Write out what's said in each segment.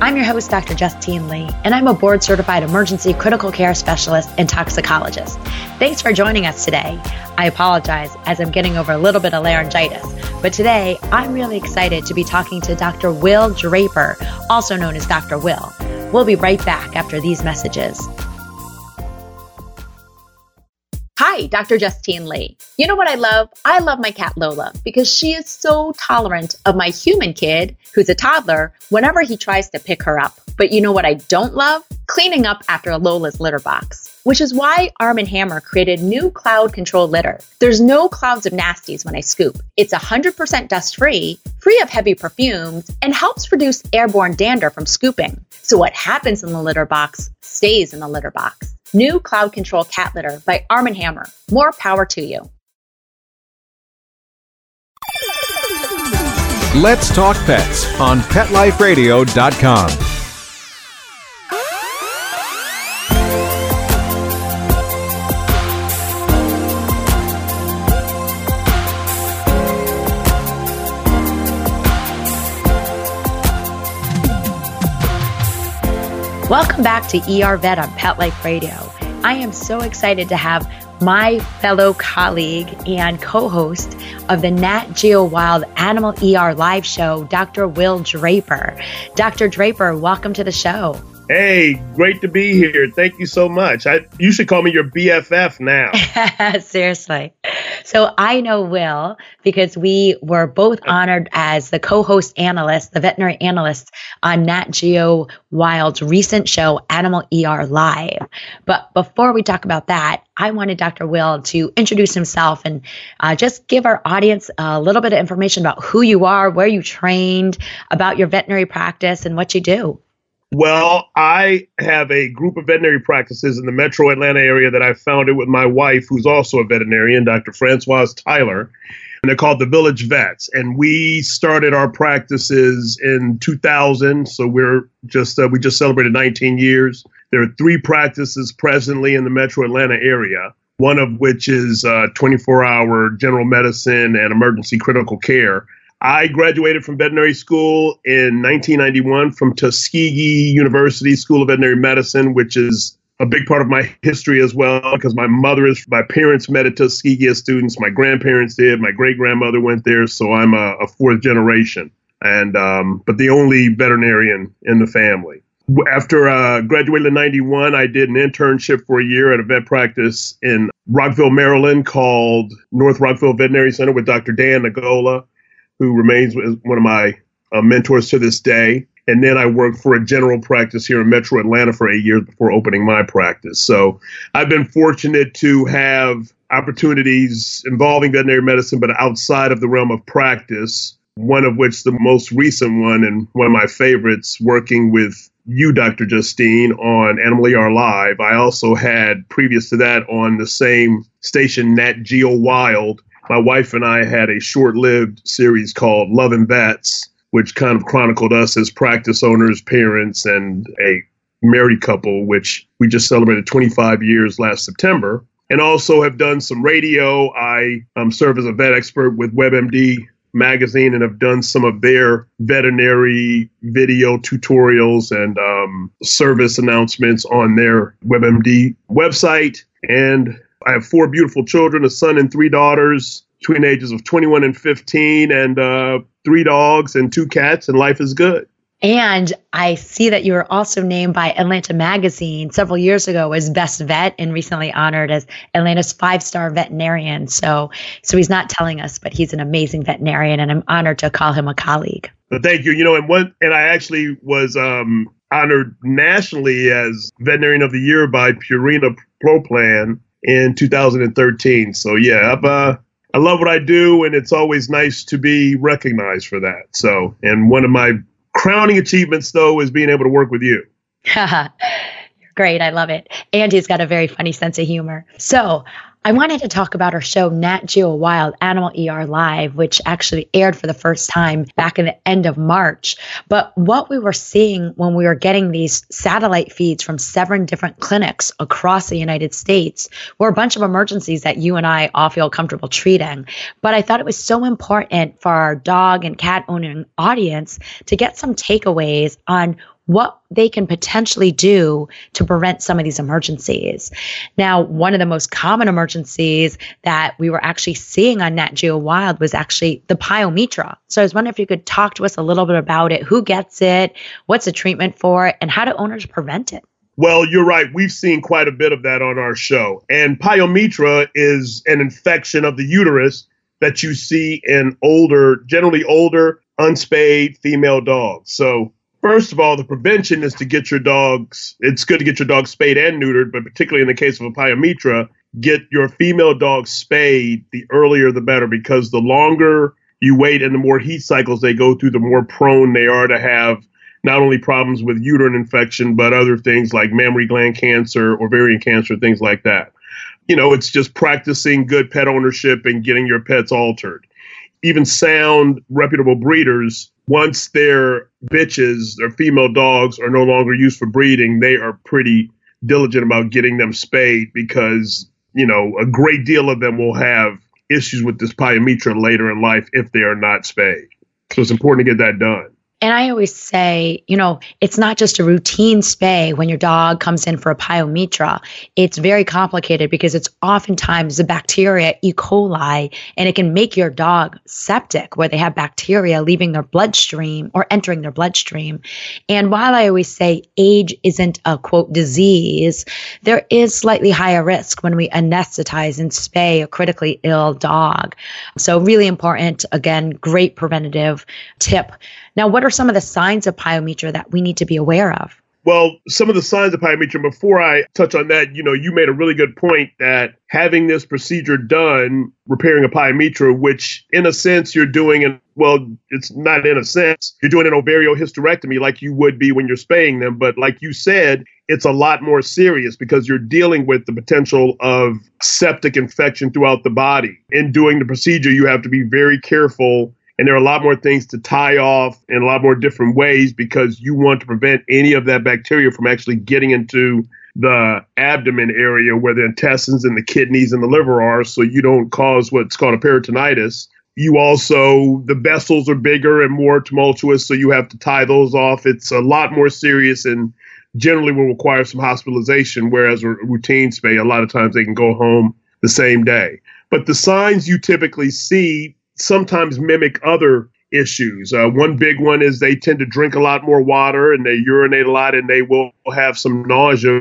I'm your host, Dr. Justine Lee, and I'm a board certified emergency critical care specialist and toxicologist. Thanks for joining us today. I apologize as I'm getting over a little bit of laryngitis, but today I'm really excited to be talking to Dr. Will Draper, also known as Dr. Will. We'll be right back after these messages. Hi, Dr. Justine Lee. You know what I love? I love my cat Lola because she is so tolerant of my human kid, who's a toddler, whenever he tries to pick her up. But you know what I don't love? Cleaning up after Lola's litter box. Which is why Arm & Hammer created new cloud control litter. There's no clouds of nasties when I scoop. It's 100% dust free, free of heavy perfumes, and helps reduce airborne dander from scooping. So what happens in the litter box stays in the litter box. New Cloud Control Cat Litter by Arm & Hammer. More power to you. Let's Talk Pets on PetLifeRadio.com. Welcome back to ER Vet on Pet Life Radio. I am so excited to have my fellow colleague and co host of the Nat Geo Wild Animal ER live show, Dr. Will Draper. Dr. Draper, welcome to the show. Hey, great to be here. Thank you so much. I, you should call me your BFF now. Seriously. So I know Will because we were both honored as the co-host analyst, the veterinary analyst on Nat Geo Wild's recent show, Animal ER Live. But before we talk about that, I wanted Dr. Will to introduce himself and uh, just give our audience a little bit of information about who you are, where you trained, about your veterinary practice, and what you do. Well, I have a group of veterinary practices in the metro Atlanta area that I founded with my wife, who's also a veterinarian, Dr. Francoise Tyler. And they're called the Village Vets. And we started our practices in 2000. So we're just, uh, we just celebrated 19 years. There are three practices presently in the metro Atlanta area, one of which is uh, 24 hour general medicine and emergency critical care. I graduated from veterinary school in 1991 from Tuskegee University School of Veterinary Medicine, which is a big part of my history as well because my mother is my parents met at Tuskegee as students, my grandparents did, my great grandmother went there, so I'm a, a fourth generation, and um, but the only veterinarian in the family. After uh, graduating in '91, I did an internship for a year at a vet practice in Rockville, Maryland, called North Rockville Veterinary Center with Dr. Dan Nagola who remains one of my uh, mentors to this day. And then I worked for a general practice here in Metro Atlanta for eight years before opening my practice. So I've been fortunate to have opportunities involving veterinary medicine, but outside of the realm of practice. One of which, the most recent one, and one of my favorites, working with you, Dr. Justine, on Animal ER Live. I also had, previous to that, on the same station, Nat Geo Wild, my wife and I had a short lived series called Love and Vets, which kind of chronicled us as practice owners, parents, and a married couple, which we just celebrated 25 years last September. And also have done some radio. I um, serve as a vet expert with WebMD magazine and have done some of their veterinary video tutorials and um, service announcements on their WebMD website. And I have four beautiful children, a son and three daughters between ages of 21 and 15, and uh, three dogs and two cats, and life is good. And I see that you were also named by Atlanta Magazine several years ago as best vet and recently honored as Atlanta's five-star veterinarian. So, so he's not telling us, but he's an amazing veterinarian, and I'm honored to call him a colleague. Thank you. You know, and one, and I actually was um, honored nationally as Veterinarian of the Year by Purina Pro Plan in 2013. So yeah, I've, uh, I love what I do, and it's always nice to be recognized for that. So, and one of my crowning achievements, though, is being able to work with you. Great. I love it. And he's got a very funny sense of humor. So I wanted to talk about our show, Nat Geo Wild Animal ER Live, which actually aired for the first time back in the end of March. But what we were seeing when we were getting these satellite feeds from seven different clinics across the United States were a bunch of emergencies that you and I all feel comfortable treating. But I thought it was so important for our dog and cat owning audience to get some takeaways on what they can potentially do to prevent some of these emergencies. Now, one of the most common emergencies that we were actually seeing on Nat Geo Wild was actually the pyometra. So I was wondering if you could talk to us a little bit about it. Who gets it? What's the treatment for it? And how do owners prevent it? Well, you're right. We've seen quite a bit of that on our show. And pyometra is an infection of the uterus that you see in older, generally older, unspayed female dogs. So First of all, the prevention is to get your dogs. It's good to get your dog spayed and neutered, but particularly in the case of a pyometra, get your female dog spayed. The earlier, the better, because the longer you wait and the more heat cycles they go through, the more prone they are to have not only problems with uterine infection, but other things like mammary gland cancer, or ovarian cancer, things like that. You know, it's just practicing good pet ownership and getting your pets altered. Even sound, reputable breeders once their bitches, their female dogs, are no longer used for breeding, they are pretty diligent about getting them spayed because, you know, a great deal of them will have issues with this pyometra later in life if they are not spayed. So it's important to get that done. And I always say, you know, it's not just a routine spay when your dog comes in for a pyometra. It's very complicated because it's oftentimes the bacteria E. coli, and it can make your dog septic where they have bacteria leaving their bloodstream or entering their bloodstream. And while I always say age isn't a quote disease, there is slightly higher risk when we anesthetize and spay a critically ill dog. So, really important. Again, great preventative tip. Now, what are some of the signs of pyometra that we need to be aware of? Well, some of the signs of pyometra, before I touch on that, you know, you made a really good point that having this procedure done, repairing a pyometra, which in a sense you're doing, and well, it's not in a sense, you're doing an ovariohysterectomy like you would be when you're spaying them. But like you said, it's a lot more serious because you're dealing with the potential of septic infection throughout the body. In doing the procedure, you have to be very careful and there are a lot more things to tie off in a lot more different ways because you want to prevent any of that bacteria from actually getting into the abdomen area where the intestines and the kidneys and the liver are so you don't cause what's called a peritonitis. You also, the vessels are bigger and more tumultuous, so you have to tie those off. It's a lot more serious and generally will require some hospitalization, whereas a routine spay, a lot of times they can go home the same day. But the signs you typically see sometimes mimic other issues. Uh, one big one is they tend to drink a lot more water and they urinate a lot and they will have some nausea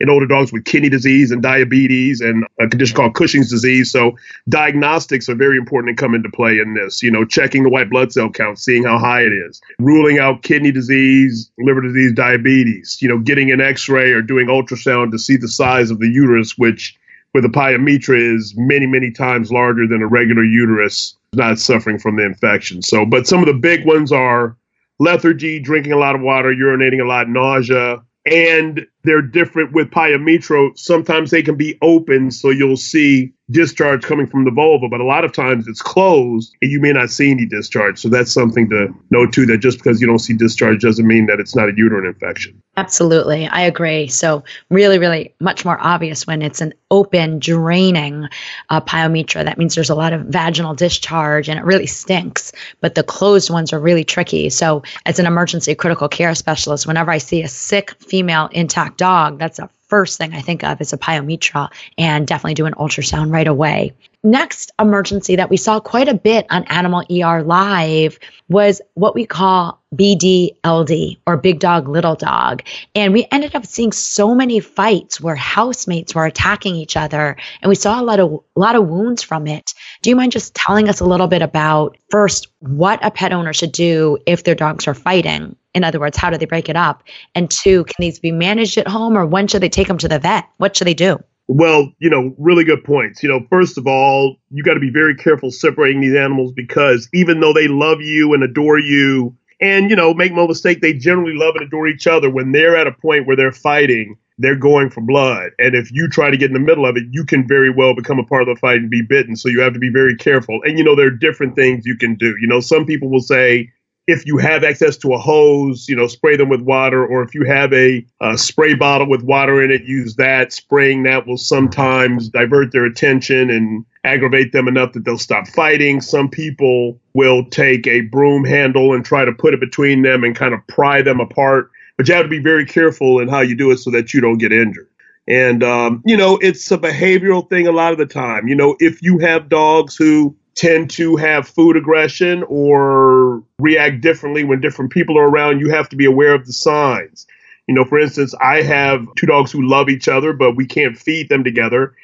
in older dogs with kidney disease and diabetes and a condition called Cushing's disease. So diagnostics are very important and come into play in this. You know, checking the white blood cell count, seeing how high it is, ruling out kidney disease, liver disease, diabetes. You know, getting an X-ray or doing ultrasound to see the size of the uterus, which with a pyometra is many, many times larger than a regular uterus not suffering from the infection. So, but some of the big ones are lethargy, drinking a lot of water, urinating a lot, nausea, and they're different with pyometra. Sometimes they can be open, so you'll see discharge coming from the vulva, but a lot of times it's closed and you may not see any discharge. So that's something to note too that just because you don't see discharge doesn't mean that it's not a uterine infection. Absolutely. I agree. So, really, really much more obvious when it's an open, draining uh, pyometra. That means there's a lot of vaginal discharge and it really stinks, but the closed ones are really tricky. So, as an emergency critical care specialist, whenever I see a sick female intact dog, that's a first thing I think of is a pyometra and definitely do an ultrasound right away. Next emergency that we saw quite a bit on Animal ER Live was what we call BDLD or big dog, little dog. And we ended up seeing so many fights where housemates were attacking each other and we saw a lot of a lot of wounds from it. Do you mind just telling us a little bit about first what a pet owner should do if their dogs are fighting? In other words, how do they break it up? And two, can these be managed at home or when should they take them to the vet? What should they do? Well, you know, really good points. You know, first of all, you got to be very careful separating these animals because even though they love you and adore you, and, you know, make no mistake, they generally love and adore each other when they're at a point where they're fighting, they're going for blood. And if you try to get in the middle of it, you can very well become a part of the fight and be bitten. So you have to be very careful. And you know, there are different things you can do. You know, some people will say, if you have access to a hose, you know, spray them with water, or if you have a, a, spray bottle with water in it, use that. Spraying that will sometimes divert their attention and aggravate them enough that they'll stop fighting. Some people will take a broom handle and try to put it between them and kind of pry them apart. But you have to be very careful in how you do it so that you don't get injured. And, um, you know, it's a behavioral thing a lot of the time. You know, if you have dogs who tend to have food aggression or react differently when different people are around, you have to be aware of the signs. You know, for instance, I have two dogs who love each other, but we can't feed them together.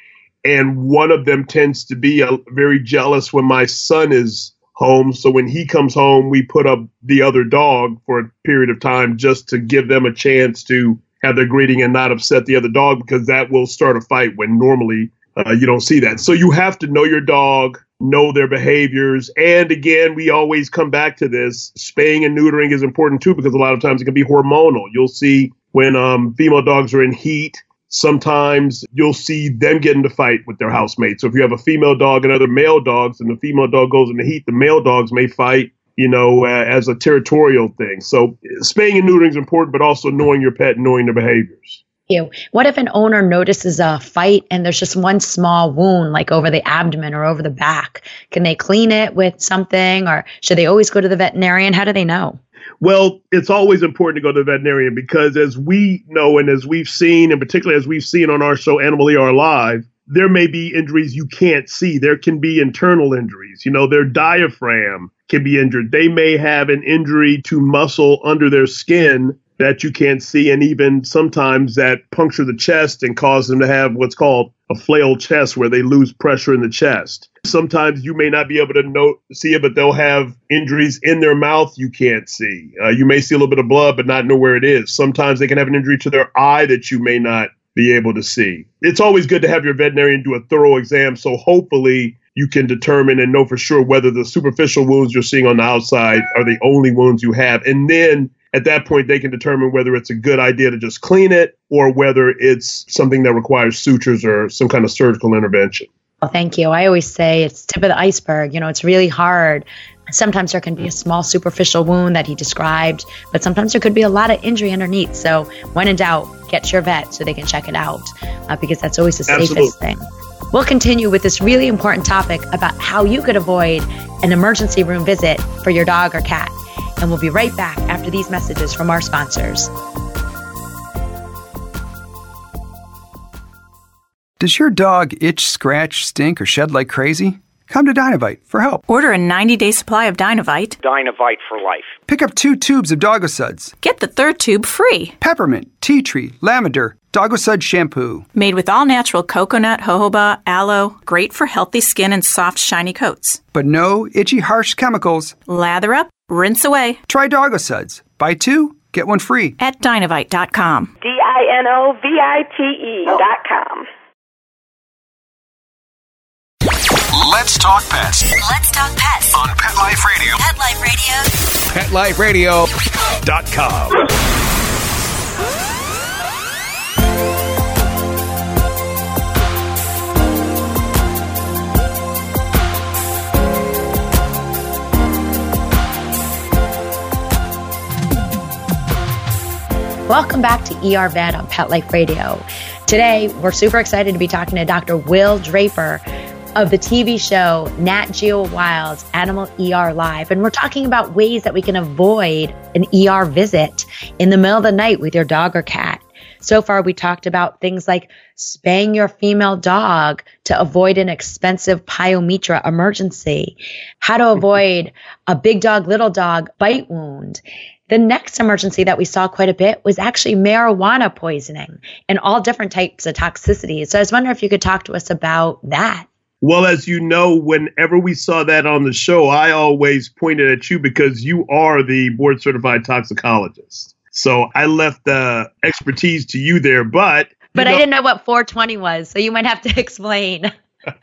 And one of them tends to be a, very jealous when my son is home. So when he comes home, we put up the other dog for a period of time just to give them a chance to have their greeting and not upset the other dog because that will start a fight when normally uh, you don't see that. So you have to know your dog, know their behaviors. And again, we always come back to this spaying and neutering is important too, because a lot of times it can be hormonal. You'll see when um, female dogs are in heat, sometimes you'll see them get into fight with their housemates. So if you have a female dog and other male dogs, and the female dog goes into heat, the male dogs may fight. You know, uh, as a territorial thing. So, spaying and neutering is important, but also knowing your pet, and knowing their behaviors you. What if an owner notices a fight and there's just one small wound, like over the abdomen or over the back? Can they clean it with something or should they always go to the veterinarian? How do they know? Well, it's always important to go to the veterinarian because, as we know and as we've seen, and particularly as we've seen on our show Animal ER Live, there may be injuries you can't see. There can be internal injuries. You know, their diaphragm can be injured. They may have an injury to muscle under their skin that you can't see, and even sometimes that puncture the chest and cause them to have what's called a flail chest, where they lose pressure in the chest. Sometimes you may not be able to note, see it, but they'll have injuries in their mouth you can't see. Uh, you may see a little bit of blood, but not know where it is. Sometimes they can have an injury to their eye that you may not be able to see. It's always good to have your veterinarian do a thorough exam, so hopefully you can determine and know for sure whether the superficial wounds you're seeing on the outside are the only wounds you have. And then at that point they can determine whether it's a good idea to just clean it or whether it's something that requires sutures or some kind of surgical intervention. Well, thank you. I always say it's tip of the iceberg. You know, it's really hard. Sometimes there can be a small superficial wound that he described, but sometimes there could be a lot of injury underneath. So, when in doubt, get your vet so they can check it out uh, because that's always the safest thing. We'll continue with this really important topic about how you could avoid an emergency room visit for your dog or cat and we'll be right back after these messages from our sponsors. Does your dog itch, scratch, stink, or shed like crazy? Come to Dinovite for help. Order a 90 day supply of Dinovite. Dinovite for life. Pick up two tubes of Doggo Suds. Get the third tube free. Peppermint, tea tree, lavender, Doggo Sud shampoo. Made with all natural coconut, jojoba, aloe, great for healthy skin and soft, shiny coats. But no itchy, harsh chemicals. Lather up, rinse away. Try Doggo Suds. Buy two, get one free. At dinovite.com. D I N O V I T E.com. Let's talk pets. Let's talk pets on Pet Life Radio. Pet Life Radio. PetLifeRadio.com. Welcome back to ER Vet on Pet Life Radio. Today, we're super excited to be talking to Dr. Will Draper of the TV show Nat Geo Wild's Animal ER Live. And we're talking about ways that we can avoid an ER visit in the middle of the night with your dog or cat. So far, we talked about things like spaying your female dog to avoid an expensive pyometra emergency, how to avoid a big dog, little dog bite wound. The next emergency that we saw quite a bit was actually marijuana poisoning and all different types of toxicities. So I was wondering if you could talk to us about that. Well, as you know, whenever we saw that on the show, I always pointed at you because you are the board certified toxicologist. So I left the expertise to you there, but. But know, I didn't know what 420 was, so you might have to explain.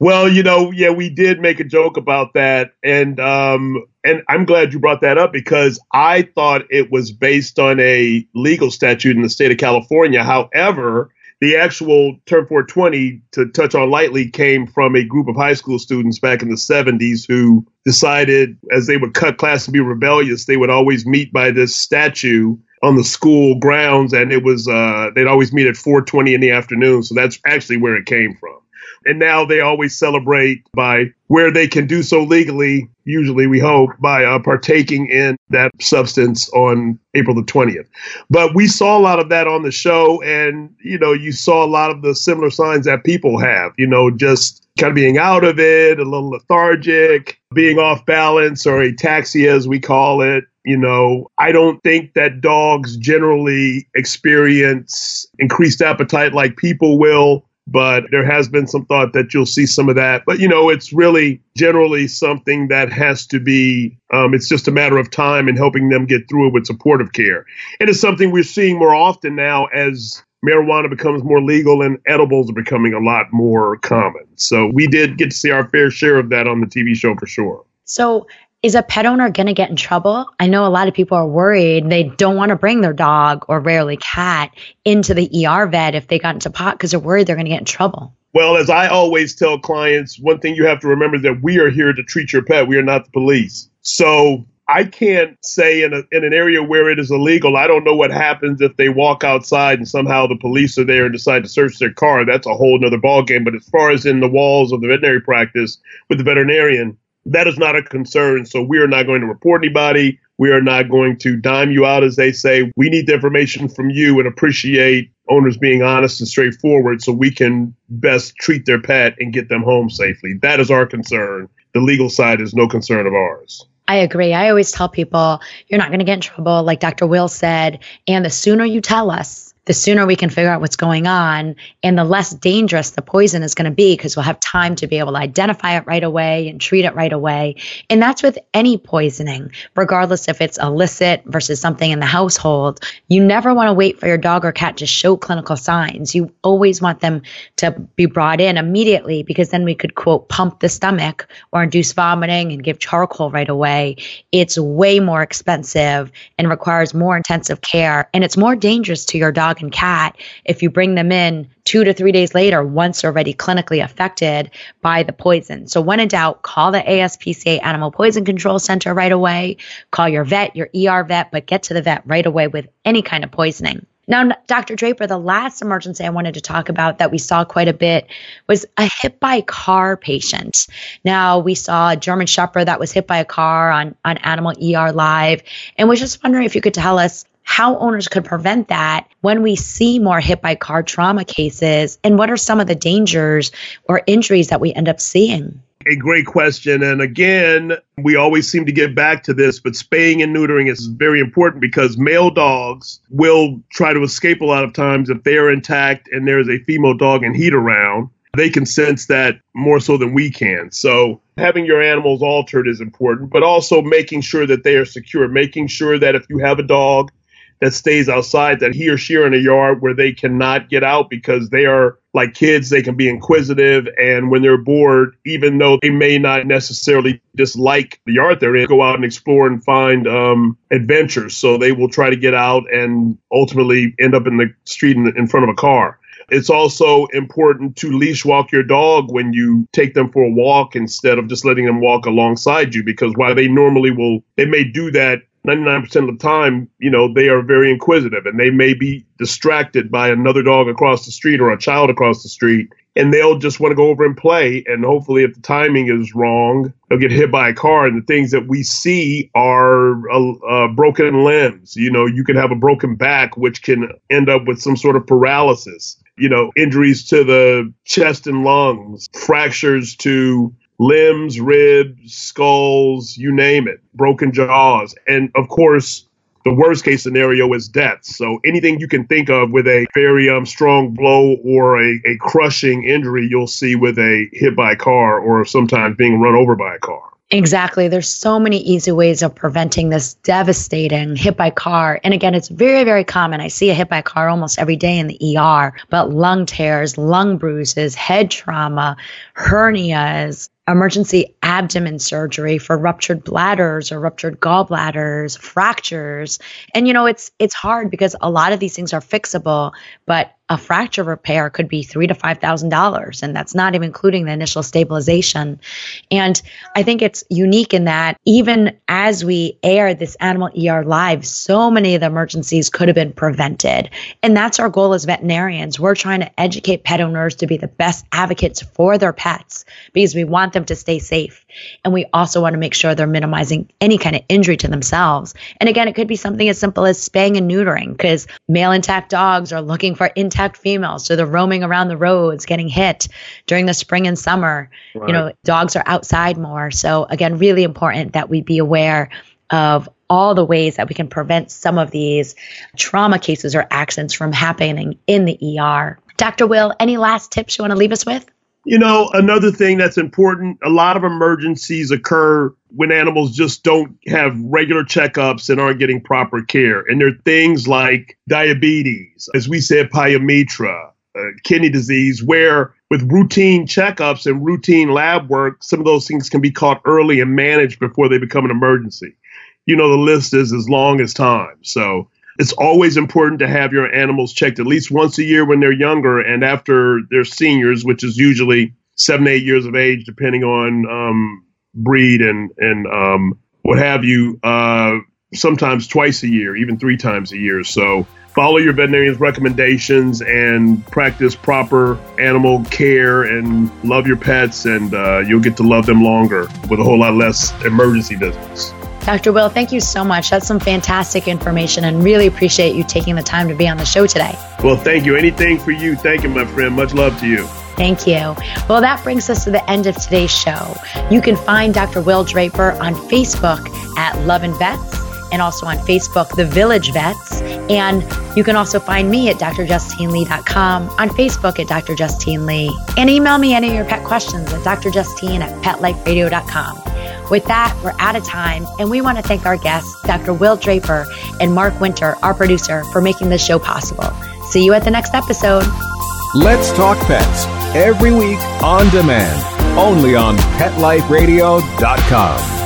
well, you know, yeah, we did make a joke about that, and um, And I'm glad you brought that up because I thought it was based on a legal statute in the state of California. However, the actual term 420 to touch on lightly came from a group of high school students back in the 70s who decided as they would cut class and be rebellious they would always meet by this statue on the school grounds and it was uh, they'd always meet at 420 in the afternoon. So that's actually where it came from and now they always celebrate by where they can do so legally, usually we hope, by uh, partaking in that substance on April the 20th. But we saw a lot of that on the show, and, you know, you saw a lot of the similar signs that people have, you know, just kind of being out of it, a little lethargic, being off balance, or ataxia, as we call it. You know, I don't think that dogs generally experience increased appetite like people will but there has been some thought that you'll see some of that. But you know, it's really generally something that has to be. Um, it's just a matter of time and helping them get through it with supportive care, and it's something we're seeing more often now as marijuana becomes more legal and edibles are becoming a lot more common. So we did get to see our fair share of that on the TV show for sure. So is a pet owner going to get in trouble? I know a lot of people are worried. They don't want to bring their dog or rarely cat into the ER vet if they got into pot because they're worried they're going to get in trouble. Well, as I always tell clients, one thing you have to remember is that we are here to treat your pet. We are not the police. So I can't say in, a, in an area where it is illegal, I don't know what happens if they walk outside and somehow the police are there and decide to search their car. That's a whole other ballgame. But as far as in the walls of the veterinary practice with the veterinarian, that is not a concern. So we are not going to report anybody. We are not going to dime you out, as they say. We need the information from you and appreciate owners being honest and straightforward so we can best treat their pet and get them home safely. That is our concern. The legal side is no concern of ours. I agree. I always tell people you're not going to get in trouble, like Dr. Will said. And the sooner you tell us, the sooner we can figure out what's going on and the less dangerous the poison is going to be because we'll have time to be able to identify it right away and treat it right away. And that's with any poisoning, regardless if it's illicit versus something in the household. You never want to wait for your dog or cat to show clinical signs. You always want them to be brought in immediately because then we could, quote, pump the stomach or induce vomiting and give charcoal right away. It's way more expensive and requires more intensive care. And it's more dangerous to your dog dog and cat, if you bring them in two to three days later, once already clinically affected by the poison. So, when in doubt, call the ASPCA Animal Poison Control Center right away. Call your vet, your ER vet, but get to the vet right away with any kind of poisoning. Now, Dr. Draper, the last emergency I wanted to talk about that we saw quite a bit was a hit by car patient. Now, we saw a German Shepherd that was hit by a car on, on Animal ER Live, and was just wondering if you could tell us how owners could prevent that when we see more hit by car trauma cases and what are some of the dangers or injuries that we end up seeing a great question. And again, we always seem to get back to this, but spaying and neutering is very important because male dogs will try to escape a lot of times if they are intact and there's a female dog in heat around. They can sense that more so than we can. So, having your animals altered is important, but also making sure that they are secure, making sure that if you have a dog that stays outside, that he or she are in a yard where they cannot get out because they are like kids, they can be inquisitive. And when they're bored, even though they may not necessarily dislike the yard they're in, go out and explore and find um, adventures. So they will try to get out and ultimately end up in the street in, in front of a car. It's also important to leash walk your dog when you take them for a walk instead of just letting them walk alongside you because while they normally will, they may do that 99% of the time, you know, they are very inquisitive and they may be distracted by another dog across the street or a child across the street. And they'll just want to go over and play. And hopefully, if the timing is wrong, they'll get hit by a car. And the things that we see are uh, uh, broken limbs. You know, you can have a broken back, which can end up with some sort of paralysis. You know, injuries to the chest and lungs, fractures to limbs, ribs, skulls, you name it, broken jaws. And of course, the worst case scenario is death. So anything you can think of with a very um, strong blow or a, a crushing injury, you'll see with a hit by a car or sometimes being run over by a car. Exactly. There's so many easy ways of preventing this devastating hit by car. And again, it's very, very common. I see a hit by car almost every day in the ER, but lung tears, lung bruises, head trauma, hernias, emergency abdomen surgery for ruptured bladders or ruptured gallbladders, fractures. And you know, it's it's hard because a lot of these things are fixable, but a fracture repair could be three to five thousand dollars, and that's not even including the initial stabilization. And I think it's unique in that even as we air this animal ER live, so many of the emergencies could have been prevented. And that's our goal as veterinarians. We're trying to educate pet owners to be the best advocates for their pets because we want them to stay safe. And we also want to make sure they're minimizing any kind of injury to themselves. And again, it could be something as simple as spaying and neutering because male intact dogs are looking for intact females. So they're roaming around the roads, getting hit during the spring and summer. Right. You know, dogs are outside more. So again, really important that we be aware of all the ways that we can prevent some of these trauma cases or accidents from happening in the ER. Dr. Will, any last tips you want to leave us with? You know, another thing that's important a lot of emergencies occur when animals just don't have regular checkups and aren't getting proper care. And there are things like diabetes, as we said, pyometra, uh, kidney disease, where with routine checkups and routine lab work, some of those things can be caught early and managed before they become an emergency. You know, the list is as long as time. So it's always important to have your animals checked at least once a year when they're younger and after they're seniors, which is usually seven, eight years of age, depending on um, breed and and um, what have you. Uh, sometimes twice a year, even three times a year. So follow your veterinarian's recommendations and practice proper animal care and love your pets, and uh, you'll get to love them longer with a whole lot less emergency visits. Dr. Will, thank you so much. That's some fantastic information and really appreciate you taking the time to be on the show today. Well, thank you. Anything for you. Thank you, my friend. Much love to you. Thank you. Well, that brings us to the end of today's show. You can find Dr. Will Draper on Facebook at Love and Vets and also on Facebook, The Village Vets. And you can also find me at drjustinelee.com, on Facebook at Dr. Justine Lee, and email me any of your pet questions at drjustine at petliferadio.com. With that, we're out of time, and we want to thank our guests, Dr. Will Draper and Mark Winter, our producer, for making this show possible. See you at the next episode. Let's Talk Pets, every week on demand, only on PetLifeRadio.com.